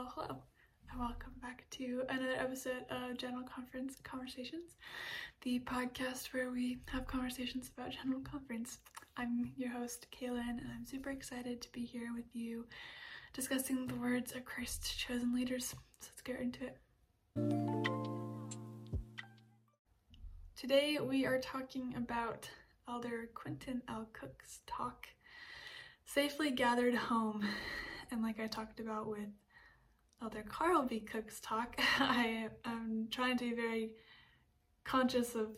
hello, hello, and welcome back to another episode of General Conference Conversations, the podcast where we have conversations about General Conference. I'm your host, Kaylin, and I'm super excited to be here with you discussing the words of Christ's chosen leaders. So let's get into it. Today we are talking about Elder Quentin L. Cook's talk, Safely Gathered Home. And like I talked about with Elder Carl B. Cook's talk, I am trying to be very conscious of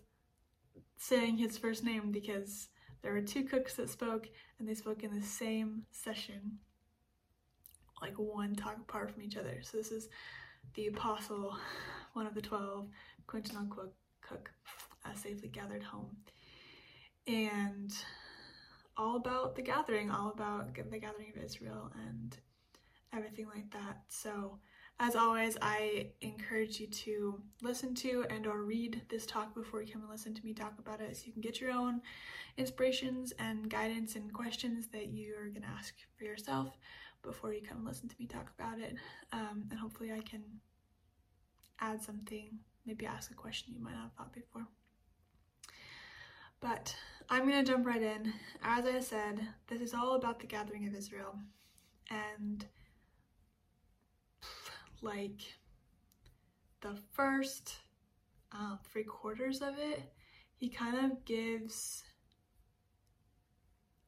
saying his first name because there were two cooks that spoke and they spoke in the same session, like one talk apart from each other. So this is the apostle, one of the twelve, Quentin L. Cook, uh, safely gathered home. And all about the gathering, all about the gathering of Israel and everything like that. So as always, I encourage you to listen to and or read this talk before you come and listen to me talk about it so you can get your own inspirations and guidance and questions that you are going to ask for yourself before you come and listen to me talk about it. Um, and hopefully I can add something, maybe ask a question you might not have thought before. But I'm going to jump right in. As I said, this is all about the gathering of Israel. And like the first uh, three quarters of it, he kind of gives,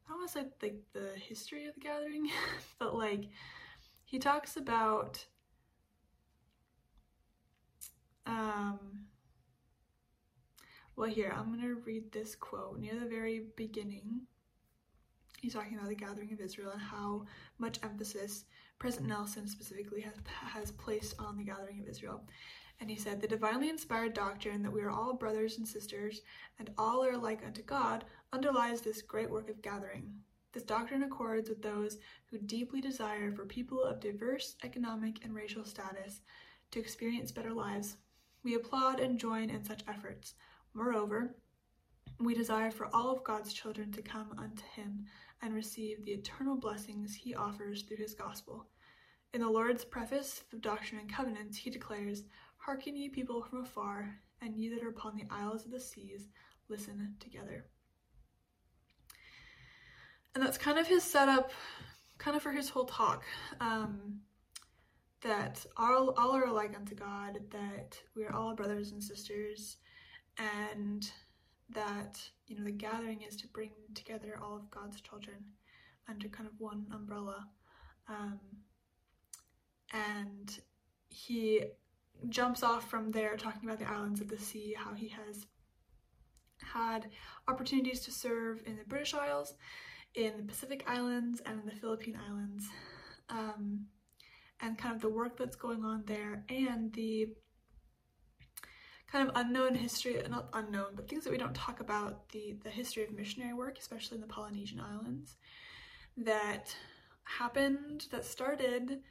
I don't want to say like the history of the gathering, but like he talks about um, well, here, I'm going to read this quote near the very beginning. He's talking about the gathering of Israel and how much emphasis President Nelson specifically has, has placed on the gathering of Israel. And he said, The divinely inspired doctrine that we are all brothers and sisters and all are alike unto God underlies this great work of gathering. This doctrine accords with those who deeply desire for people of diverse economic and racial status to experience better lives. We applaud and join in such efforts. Moreover, we desire for all of God's children to come unto him and receive the eternal blessings he offers through his gospel. In the Lord's preface of Doctrine and Covenants, he declares, Hearken ye people from afar, and ye that are upon the isles of the seas, listen together. And that's kind of his setup, kind of for his whole talk. Um, that all, all are alike unto God, that we are all brothers and sisters, and that you know the gathering is to bring together all of God's children under kind of one umbrella. Um, and he jumps off from there talking about the islands of the sea, how he has had opportunities to serve in the British Isles, in the Pacific Islands, and in the Philippine Islands, um, and kind of the work that's going on there, and the kind of unknown history, not unknown, but things that we don't talk about, the, the history of missionary work, especially in the Polynesian Islands, that happened, that started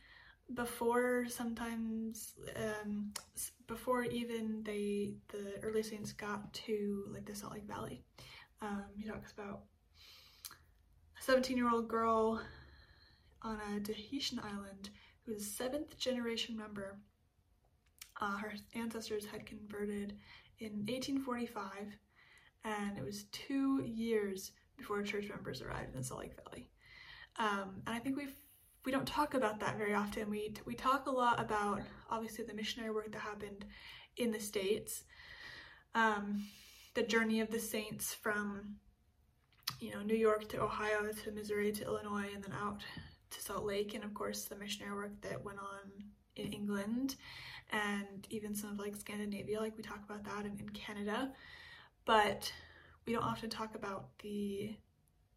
before sometimes, um, before even they, the early saints got to like the Salt Lake Valley. Um, he talks about a 17 year old girl on a Tahitian island who's a seventh generation member uh, her ancestors had converted in 1845, and it was two years before church members arrived in Salt Lake Valley. Um, and I think we've we don't talk about that very often. We we talk a lot about obviously the missionary work that happened in the states, um, the journey of the saints from you know New York to Ohio to Missouri to Illinois and then out to Salt Lake, and of course the missionary work that went on in England and even some of like Scandinavia, like we talk about that in, in Canada. But we don't often talk about the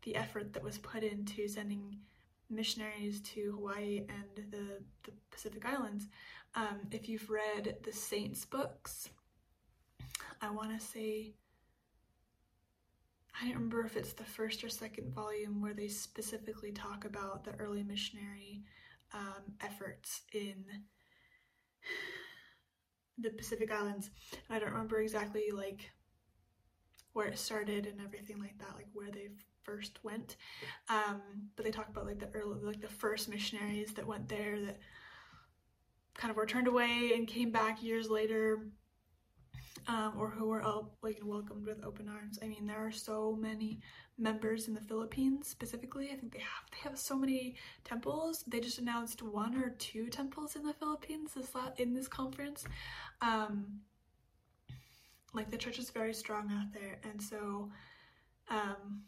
the effort that was put into sending missionaries to Hawaii and the, the Pacific Islands. Um, if you've read the Saints books, I want to say, I don't remember if it's the first or second volume where they specifically talk about the early missionary um, efforts in the Pacific Islands. And I don't remember exactly like where it started and everything like that, like where they first went. Um, but they talk about like the early, like the first missionaries that went there that kind of were turned away and came back years later um, or who were like welcomed with open arms. I mean, there are so many members in the Philippines specifically. I think they have they have so many temples. They just announced one or two temples in the Philippines this in this conference. Um, like the church is very strong out there, and so um,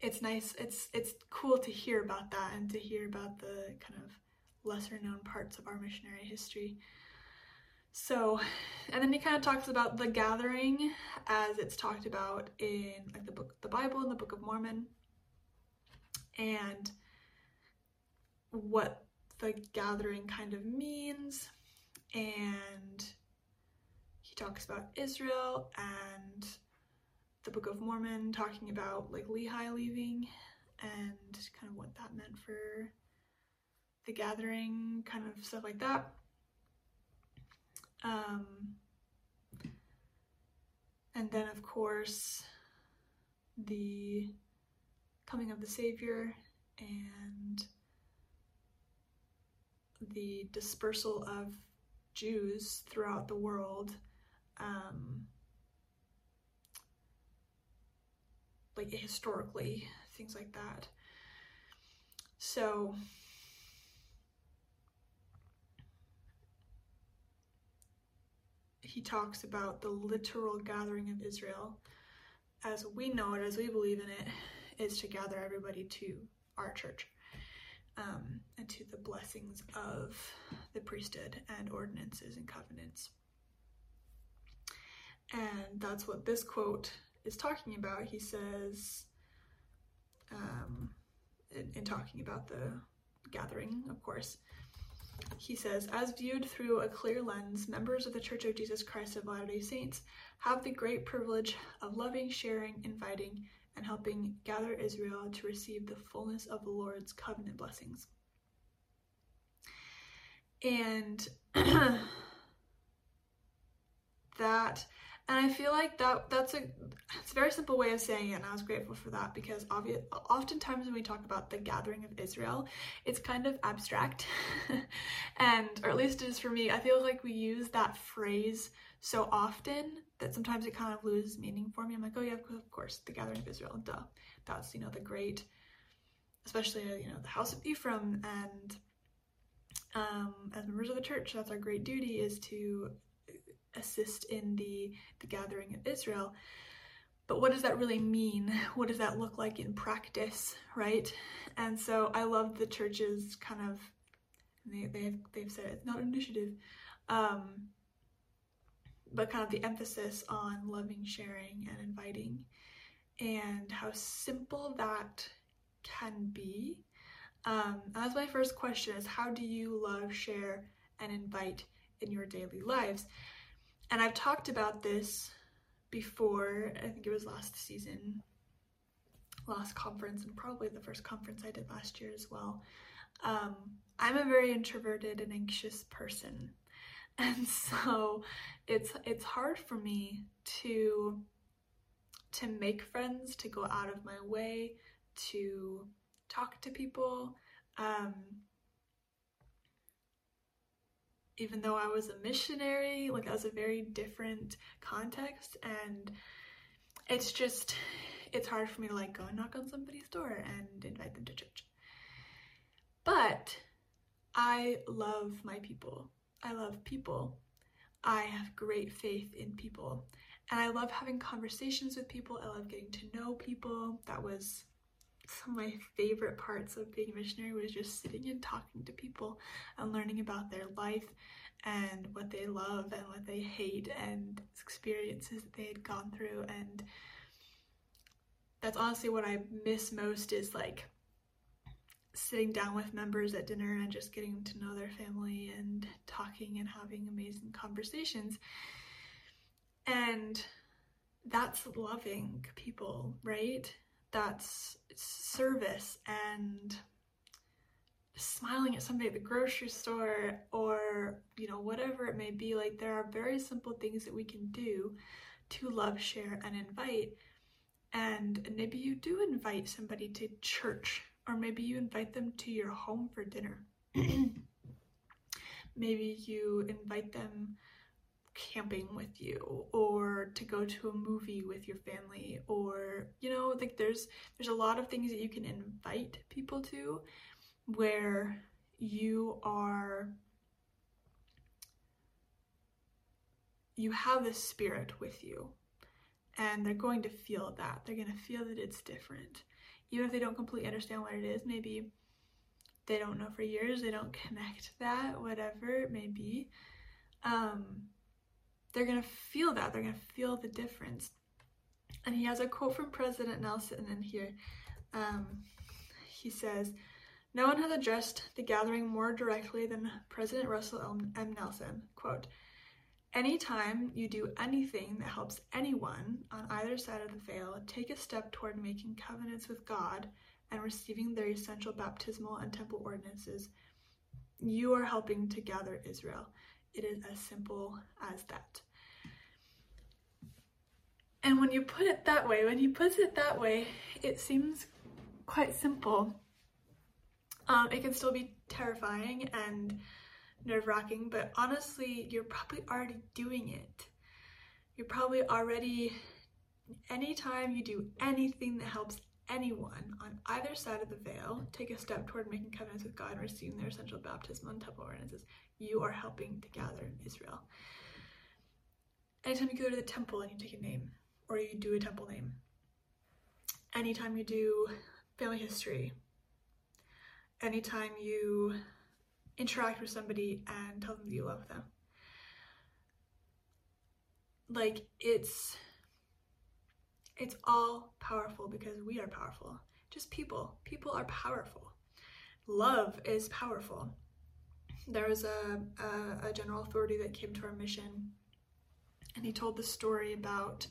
it's nice. It's it's cool to hear about that and to hear about the kind of lesser known parts of our missionary history. So, and then he kind of talks about the gathering as it's talked about in like the book, the Bible and the Book of Mormon, and what the gathering kind of means. And he talks about Israel and the Book of Mormon, talking about like Lehi leaving and kind of what that meant for the gathering, kind of stuff like that. Um, and then, of course, the coming of the Savior and the dispersal of Jews throughout the world. Um, like historically, things like that. So, he talks about the literal gathering of Israel as we know it, as we believe in it, is to gather everybody to our church um, and to the blessings of the priesthood and ordinances and covenants. And that's what this quote is talking about. He says, um, in, in talking about the gathering, of course, he says, as viewed through a clear lens, members of the Church of Jesus Christ of Latter day Saints have the great privilege of loving, sharing, inviting, and helping gather Israel to receive the fullness of the Lord's covenant blessings. And that and I feel like that that's a it's a very simple way of saying it, and I was grateful for that because obvious, oftentimes when we talk about the gathering of Israel, it's kind of abstract, and or at least it is for me. I feel like we use that phrase so often that sometimes it kind of loses meaning for me. I'm like, oh yeah, of course, the gathering of Israel, duh. That's you know the great, especially you know the house of Ephraim, and um, as members of the church, that's our great duty is to assist in the, the gathering of Israel. But what does that really mean? What does that look like in practice, right? And so I love the church's kind of they they've they've said it's not an initiative, um, but kind of the emphasis on loving, sharing, and inviting, and how simple that can be. Um, that's my first question: is how do you love, share, and invite in your daily lives? And I've talked about this before, I think it was last season, last conference, and probably the first conference I did last year as well. Um, I'm a very introverted and anxious person. And so it's it's hard for me to to make friends, to go out of my way, to talk to people. Um, even though I was a missionary, like that was a very different context and it's just it's hard for me to like go and knock on somebody's door and invite them to church. But I love my people. I love people. I have great faith in people. And I love having conversations with people. I love getting to know people. That was some of my favorite parts of being a missionary was just sitting and talking to people and learning about their life and what they love and what they hate and experiences that they had gone through and that's honestly what I miss most is like sitting down with members at dinner and just getting to know their family and talking and having amazing conversations. And that's loving people, right? That's service and smiling at somebody at the grocery store or you know whatever it may be like there are very simple things that we can do to love share and invite. And maybe you do invite somebody to church or maybe you invite them to your home for dinner. Maybe you invite them camping with you or to go to a movie with your family or you know like there's there's a lot of things that you can invite people to where you are you have the spirit with you and they're going to feel that. They're going to feel that it's different. Even if they don't completely understand what it is maybe they don't know for years they don't connect that whatever it may be. Um they're going to feel that. They're going to feel the difference. And he has a quote from President Nelson in here. Um, he says, No one has addressed the gathering more directly than President Russell M. Nelson. Quote, Anytime you do anything that helps anyone on either side of the veil take a step toward making covenants with God and receiving their essential baptismal and temple ordinances, you are helping to gather Israel. It is as simple as that. And when you put it that way, when he puts it that way, it seems quite simple. Um, it can still be terrifying and nerve wracking, but honestly, you're probably already doing it. You're probably already, anytime you do anything that helps anyone on either side of the veil take a step toward making covenants with God and receiving their essential baptism and temple ordinances, you are helping to gather Israel. Anytime you go to the temple and you take a name, or you do a temple name, anytime you do family history, anytime you interact with somebody and tell them that you love them. Like it's it's all powerful because we are powerful. Just people. People are powerful. Love is powerful. There was a, a, a general authority that came to our mission and he told the story about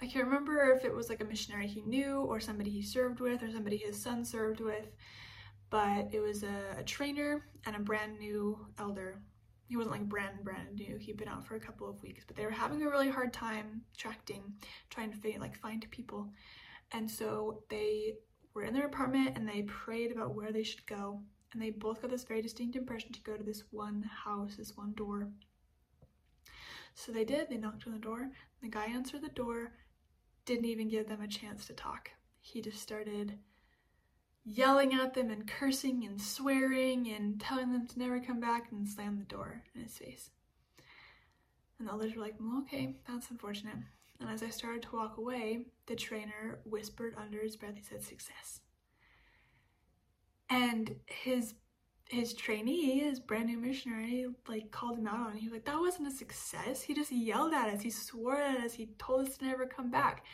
I can't remember if it was like a missionary he knew or somebody he served with or somebody his son served with, but it was a, a trainer and a brand new elder. He wasn't like brand brand new. He'd been out for a couple of weeks but they were having a really hard time tracting trying to find, like find people. And so they were in their apartment and they prayed about where they should go and they both got this very distinct impression to go to this one house this one door so they did they knocked on the door the guy answered the door didn't even give them a chance to talk he just started yelling at them and cursing and swearing and telling them to never come back and slammed the door in his face. And the others were like, well, okay, that's unfortunate. And as I started to walk away, the trainer whispered under his breath, he said, success. And his his trainee, his brand new missionary, like called him out on it. He was like, that wasn't a success. He just yelled at us. He swore at us. He told us to never come back.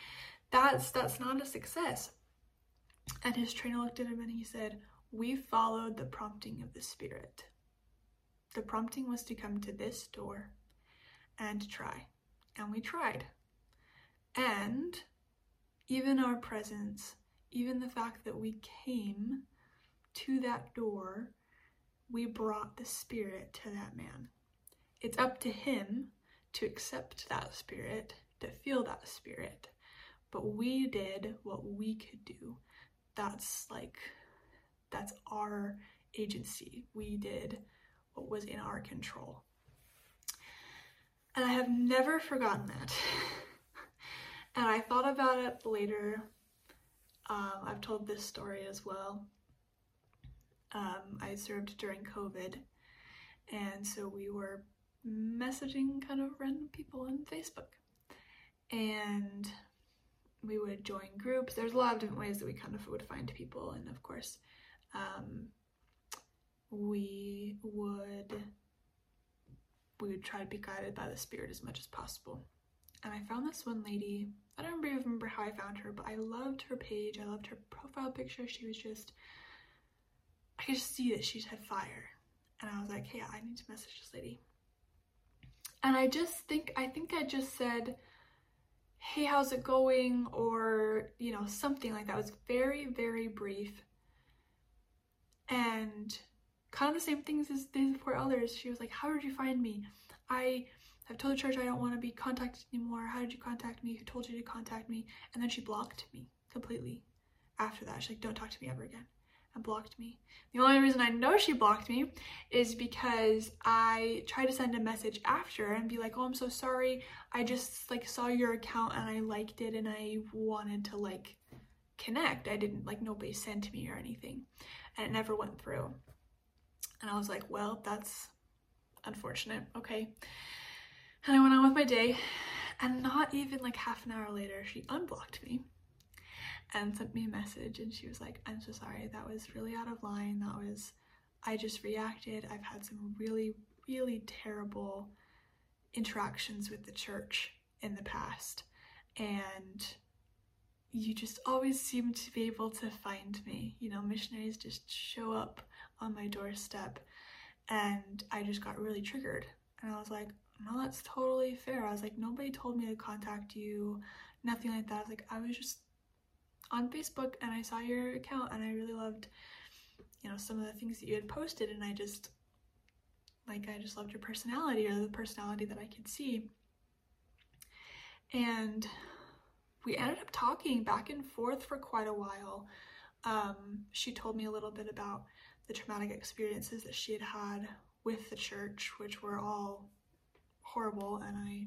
That's that's not a success. And his trainer looked at him and he said, We followed the prompting of the Spirit. The prompting was to come to this door and try. And we tried. And even our presence, even the fact that we came to that door, we brought the Spirit to that man. It's up to him to accept that Spirit, to feel that Spirit. But we did what we could do that's like that's our agency. We did what was in our control. And I have never forgotten that. and I thought about it later. Um, I've told this story as well. Um, I served during COVID, and so we were messaging kind of random people on Facebook. And we would join groups. There's a lot of different ways that we kind of would find people, and of course, um, we would we would try to be guided by the spirit as much as possible. And I found this one lady. I don't remember, remember how I found her, but I loved her page. I loved her profile picture. She was just I could just see that she had fire, and I was like, hey, I need to message this lady. And I just think I think I just said hey, how's it going? Or, you know, something like that. It was very, very brief. And kind of the same things as these four elders. She was like, how did you find me? I have told the church I don't want to be contacted anymore. How did you contact me? Who told you to contact me? And then she blocked me completely after that. She's like, don't talk to me ever again. Blocked me. The only reason I know she blocked me is because I tried to send a message after and be like, "Oh, I'm so sorry. I just like saw your account and I liked it and I wanted to like connect. I didn't like nobody sent me or anything." And it never went through. And I was like, "Well, that's unfortunate. Okay." And I went on with my day, and not even like half an hour later, she unblocked me and sent me a message and she was like, I'm so sorry, that was really out of line. That was, I just reacted. I've had some really, really terrible interactions with the church in the past. And you just always seem to be able to find me. You know, missionaries just show up on my doorstep. And I just got really triggered. And I was like, no, that's totally fair. I was like, nobody told me to contact you, nothing like that. I was like, I was just on Facebook and I saw your account and I really loved, you know, some of the things that you had posted and I just, like, I just loved your personality or the personality that I could see. And we ended up talking back and forth for quite a while. Um, she told me a little bit about the traumatic experiences that she had had with the church, which were all horrible and I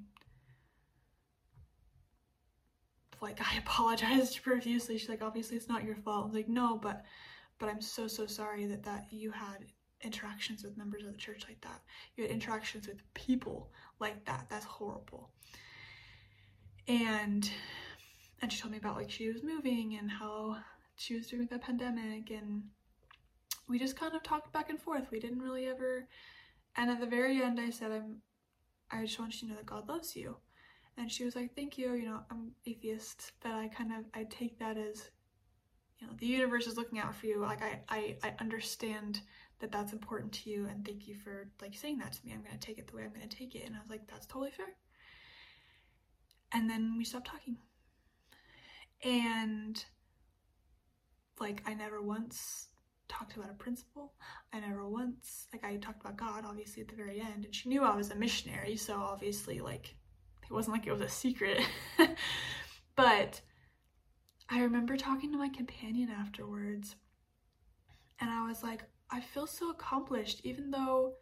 like I apologized profusely. She's like, obviously it's not your fault. I was like, no, but but I'm so so sorry that that you had interactions with members of the church like that. You had interactions with people like that. That's horrible. And and she told me about like she was moving and how she was doing the pandemic and we just kind of talked back and forth. We didn't really ever and at the very end I said I'm I just want you to know that God loves you. And she was like, thank you, you know, I'm atheist, but I kind of, I take that as, you know, the universe is looking out for you. Like, I, I, I understand that that's important to you and thank you for like saying that to me. I'm going to take it the way I'm going to take it. And I was like, that's totally fair. And then we stopped talking. And like, I never once talked about a principle. I never once, like, I talked about God, obviously, at the very end, and she knew I was a missionary, so obviously, like, it wasn't like it was a secret. but I remember talking to my companion afterwards, and I was like, I feel so accomplished, even though,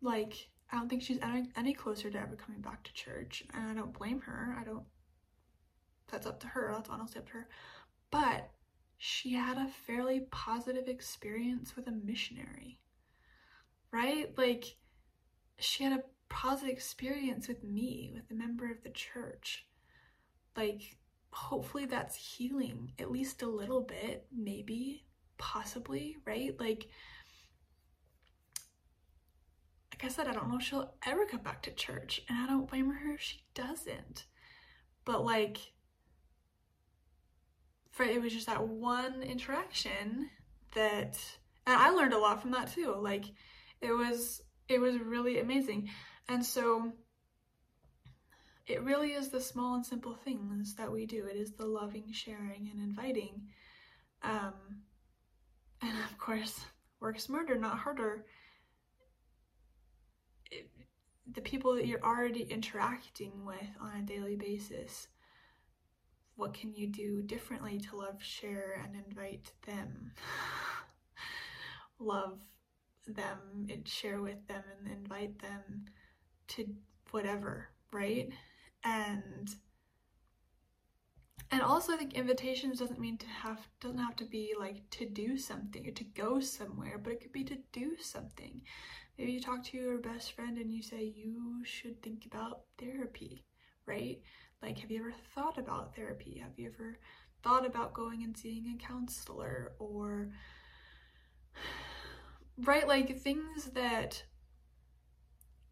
like, I don't think she's any, closer to ever coming back to church, and I don't blame her. I don't, that's up to her, that's honestly up to her. But she had a fairly positive experience with a missionary, right? Like, she had a positive experience with me, with a member of the church. Like, hopefully that's healing at least a little bit, maybe, possibly, right? Like, like I said, I don't know if she'll ever come back to church, and I don't blame her if she doesn't. But like, for it was just that one interaction that and I learned a lot from that too. Like it was it was really amazing. And so it really is the small and simple things that we do. It is the loving, sharing, and inviting. Um, and of course, work smarter, not harder. It, the people that you're already interacting with on a daily basis what can you do differently to love, share, and invite them? love them and share with them and invite them to whatever, right? And and also I think invitations doesn't mean to have doesn't have to be like to do something or to go somewhere, but it could be to do something. Maybe you talk to your best friend and you say you should think about therapy, right? Like, have you ever thought about therapy? Have you ever thought about going and seeing a counselor or, right? Like, things that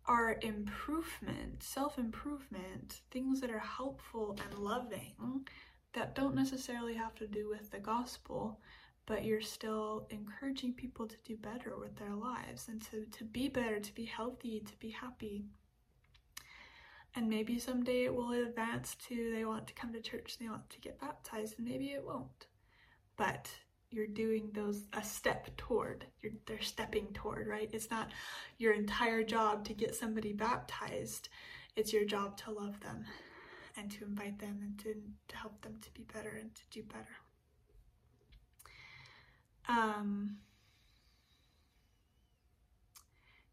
are improvement, self improvement, things that are helpful and loving that don't necessarily have to do with the gospel, but you're still encouraging people to do better with their lives and to, to be better, to be healthy, to be happy. And maybe someday it will advance to they want to come to church they want to get baptized and maybe it won't. But you're doing those a step toward you're they're stepping toward right? It's not your entire job to get somebody baptized. It's your job to love them and to invite them and to, to help them to be better and to do better. Um,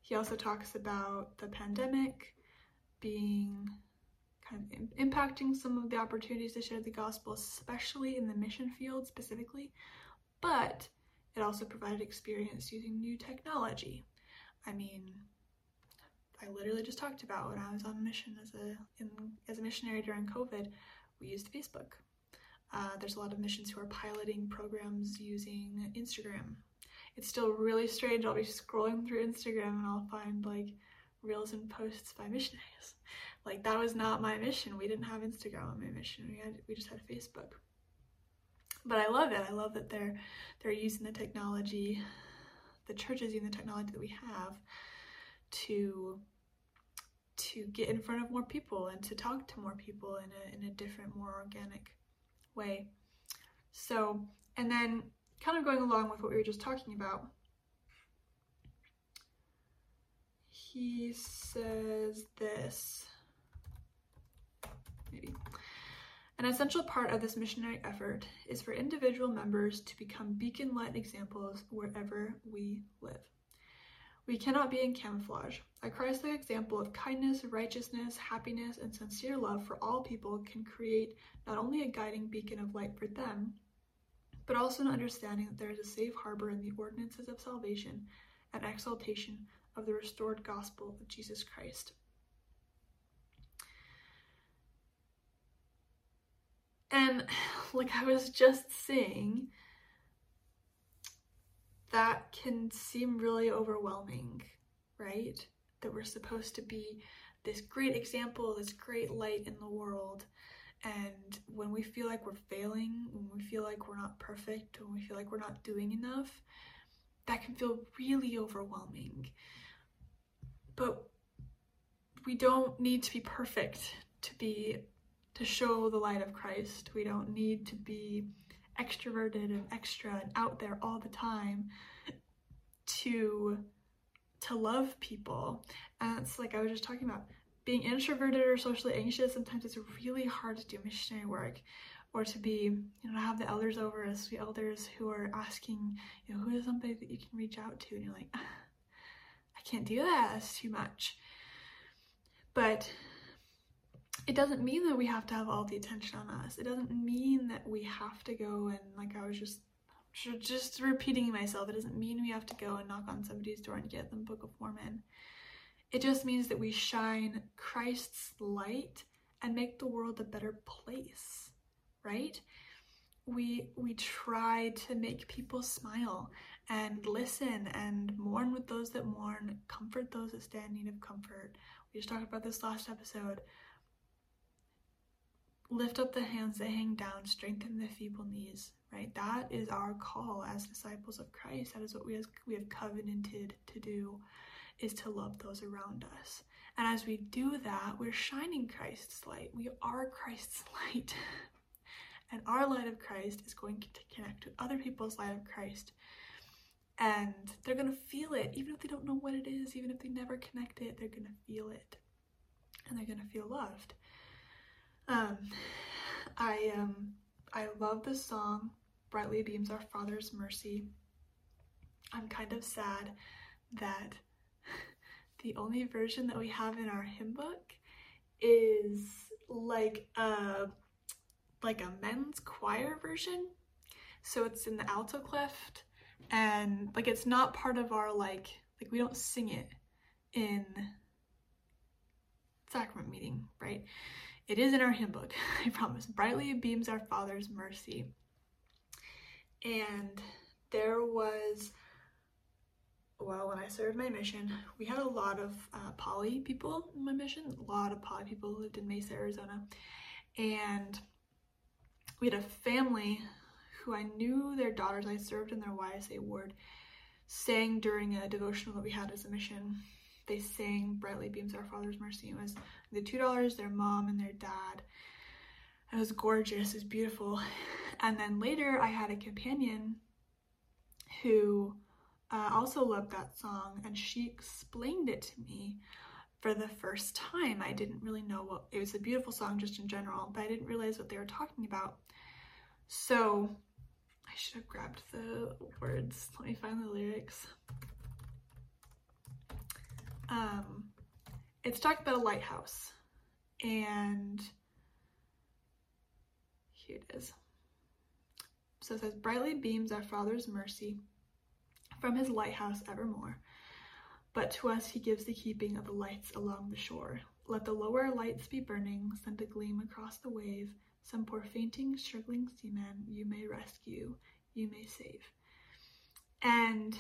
he also talks about the pandemic being kind of impacting some of the opportunities to share the gospel, especially in the mission field specifically, but it also provided experience using new technology. I mean, I literally just talked about when I was on mission as a in, as a missionary during COVID, we used Facebook. Uh, there's a lot of missions who are piloting programs using Instagram. It's still really strange. I'll be scrolling through Instagram and I'll find like reels and posts by missionaries. Like that was not my mission. We didn't have Instagram on my mission. We had we just had Facebook. But I love it. I love that they're they're using the technology, the church is using the technology that we have to to get in front of more people and to talk to more people in a in a different, more organic way. So, and then kind of going along with what we were just talking about, he says this maybe. An essential part of this missionary effort is for individual members to become beacon light examples wherever we live. We cannot be in camouflage. A Christ like example of kindness, righteousness, happiness, and sincere love for all people can create not only a guiding beacon of light for them, but also an understanding that there is a safe harbor in the ordinances of salvation and exaltation of the restored gospel of Jesus Christ. And like I was just saying, that can seem really overwhelming, right? That we're supposed to be this great example, this great light in the world. And when we feel like we're failing, when we feel like we're not perfect, when we feel like we're not doing enough, that can feel really overwhelming. But we don't need to be perfect to be to show the light of Christ. We don't need to be extroverted and extra and out there all the time to to love people. And it's like I was just talking about being introverted or socially anxious, sometimes it's really hard to do missionary work or to be, you know, have the elders over as the elders who are asking, you know, who is somebody that you can reach out to? And you're like, ah, I can't do that, that's too much. But it doesn't mean that we have to have all the attention on us. It doesn't mean that we have to go and like I was just just repeating myself. It doesn't mean we have to go and knock on somebody's door and get them Book of Mormon. It just means that we shine Christ's light and make the world a better place, right? We we try to make people smile and listen and mourn with those that mourn, comfort those that stand in need of comfort. We just talked about this last episode lift up the hands that hang down, strengthen the feeble knees, right? That is our call as disciples of Christ. That is what we, we have covenanted to do, is to love those around us. And as we do that, we're shining Christ's light. We are Christ's light. And our light of Christ is going to connect to other people's light of Christ. And they're going to feel it, even if they don't know what it is, even if they never connect it, they're going to feel it. And they're going to feel loved. Um, I um, I love the song "Brightly Beams Our Father's Mercy." I'm kind of sad that the only version that we have in our hymn book is like a like a men's choir version. So it's in the alto clef and like it's not part of our like like we don't sing it in sacrament meeting, right? It is in our hymn book, I promise. Brightly beams our Father's mercy. And there was, well, when I served my mission, we had a lot of uh, poly people in my mission. A lot of poly people lived in Mesa, Arizona. And we had a family who I knew their daughters, I served in their YSA ward, sang during a devotional that we had as a mission they sang Brightly Beams Our Father's Mercy. It was the two dollars, their mom and their dad. It was gorgeous, it was beautiful. And then later I had a companion who uh, also loved that song and she explained it to me for the first time. I didn't really know what it was a beautiful song just in general, but I didn't realize what they were talking about. So I should have grabbed the words. Let me find the lyrics. Um, it's talking about a lighthouse, and here it is. So it says, Brightly beams our Father's mercy from his lighthouse evermore. But to us he gives the keeping of the lights along the shore. Let the lower lights be burning, send a gleam across the wave. Some poor fainting, struggling seaman you may rescue, you may save. And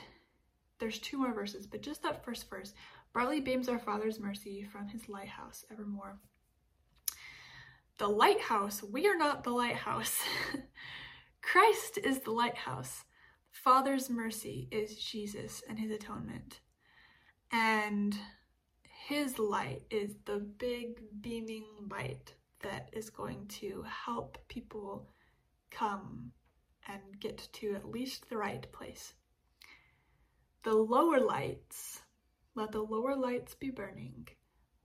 there's two more verses, but just that first verse. Brightly beams our Father's mercy from his lighthouse evermore. The lighthouse, we are not the lighthouse. Christ is the lighthouse. Father's mercy is Jesus and his atonement. And his light is the big beaming light that is going to help people come and get to at least the right place. The lower lights, let the lower lights be burning.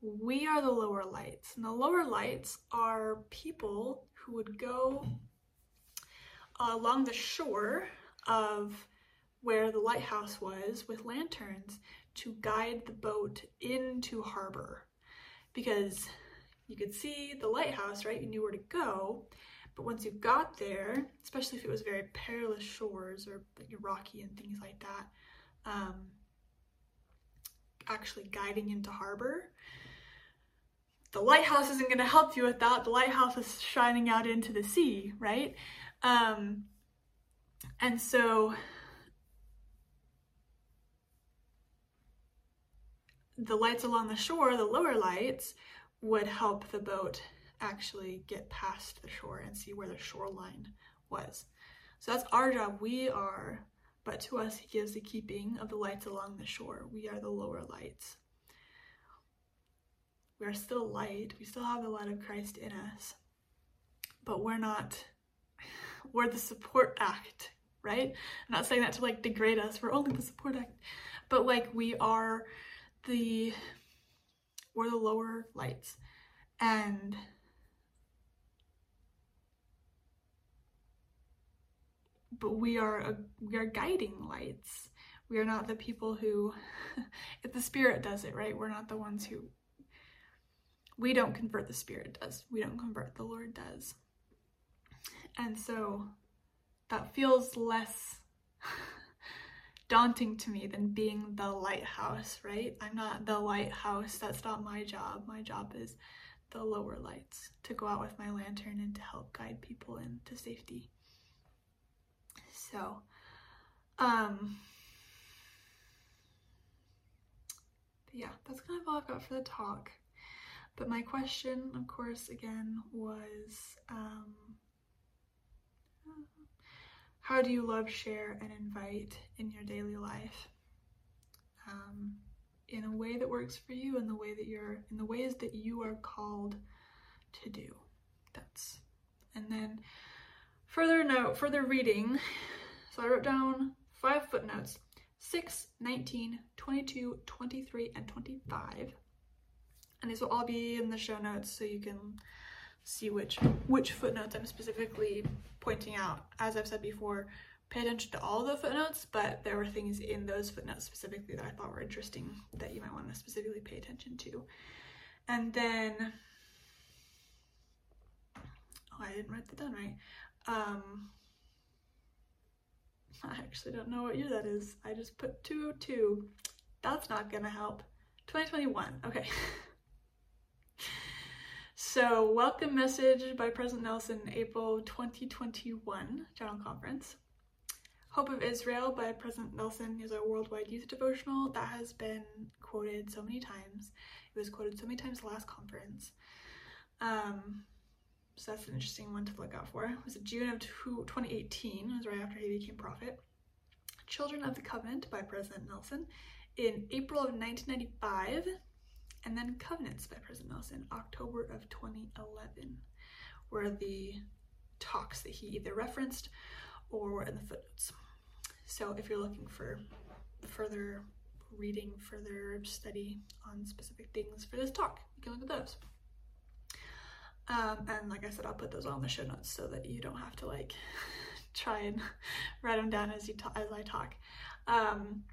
We are the lower lights. And the lower lights are people who would go along the shore of where the lighthouse was with lanterns to guide the boat into harbor because you could see the lighthouse, right? You knew where to go. But once you got there, especially if it was very perilous shores or rocky and things like that, um, actually guiding into harbor, the lighthouse isn't going to help you with that. The lighthouse is shining out into the sea, right? Um, and so the lights along the shore, the lower lights, would help the boat actually get past the shore and see where the shoreline was. So that's our job. We are, but to us, He gives the keeping of the lights along the shore. We are the lower lights. We are still light. We still have the light of Christ in us, but we're not, we're the support act, right? I'm not saying that to like degrade us. We're only the support act, but like we are the we're the lower lights and but we are a, we are guiding lights we are not the people who if the spirit does it right we're not the ones who we don't convert the spirit does we don't convert the lord does and so that feels less daunting to me than being the lighthouse, right? I'm not the lighthouse. That's not my job. My job is the lower lights to go out with my lantern and to help guide people into safety. So, um, yeah, that's kind of all I've got for the talk. But my question, of course, again, was um, how do you love, share, and invite in your daily life? Um, in a way that works for you, in the way that you're, in the ways that you are called to do. That's, and then further note, further reading. So I wrote down five footnotes 6, 19, 22, 23, and 25. And these will all be in the show notes so you can see which which footnotes I'm specifically pointing out. As I've said before, pay attention to all the footnotes, but there were things in those footnotes specifically that I thought were interesting that you might want to specifically pay attention to. And then, oh, I didn't write that down right. Um, I actually don't know what year that is. I just put 202. That's not gonna help. 2021, okay. So, welcome message by President Nelson, April 2021 General Conference. Hope of Israel by President Nelson is a worldwide youth devotional that has been quoted so many times. It was quoted so many times last conference. Um, so that's an interesting one to look out for. It was June of 2018, it was right after he became prophet. Children of the Covenant by President Nelson in April of 1995 and then Covenants by President Nelson, October of 2011, were the talks that he either referenced or were in the footnotes. So if you're looking for further reading, further study on specific things for this talk, you can look at those. Um, and like I said, I'll put those on the show notes so that you don't have to like try and write them down as you ta- as I talk. Um,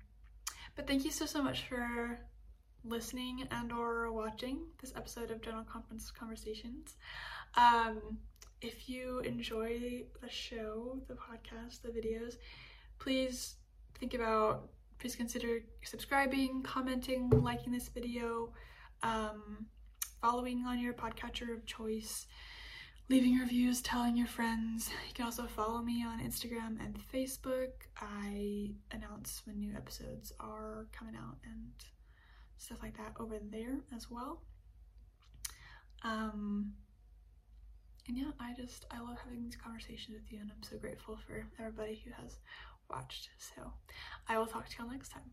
but thank you so so much for listening and or watching this episode of General Conference Conversations. Um, if you enjoy the show, the podcast, the videos, please think about please consider subscribing, commenting, liking this video, um, following on your podcatcher of choice, leaving reviews, telling your friends. You can also follow me on Instagram and Facebook. I announce when new episodes are coming out and stuff like that over there as well. Um, and yeah, I just, I love having these conversations with you, and I'm so grateful for everybody who has watched. So I will talk to y'all next time.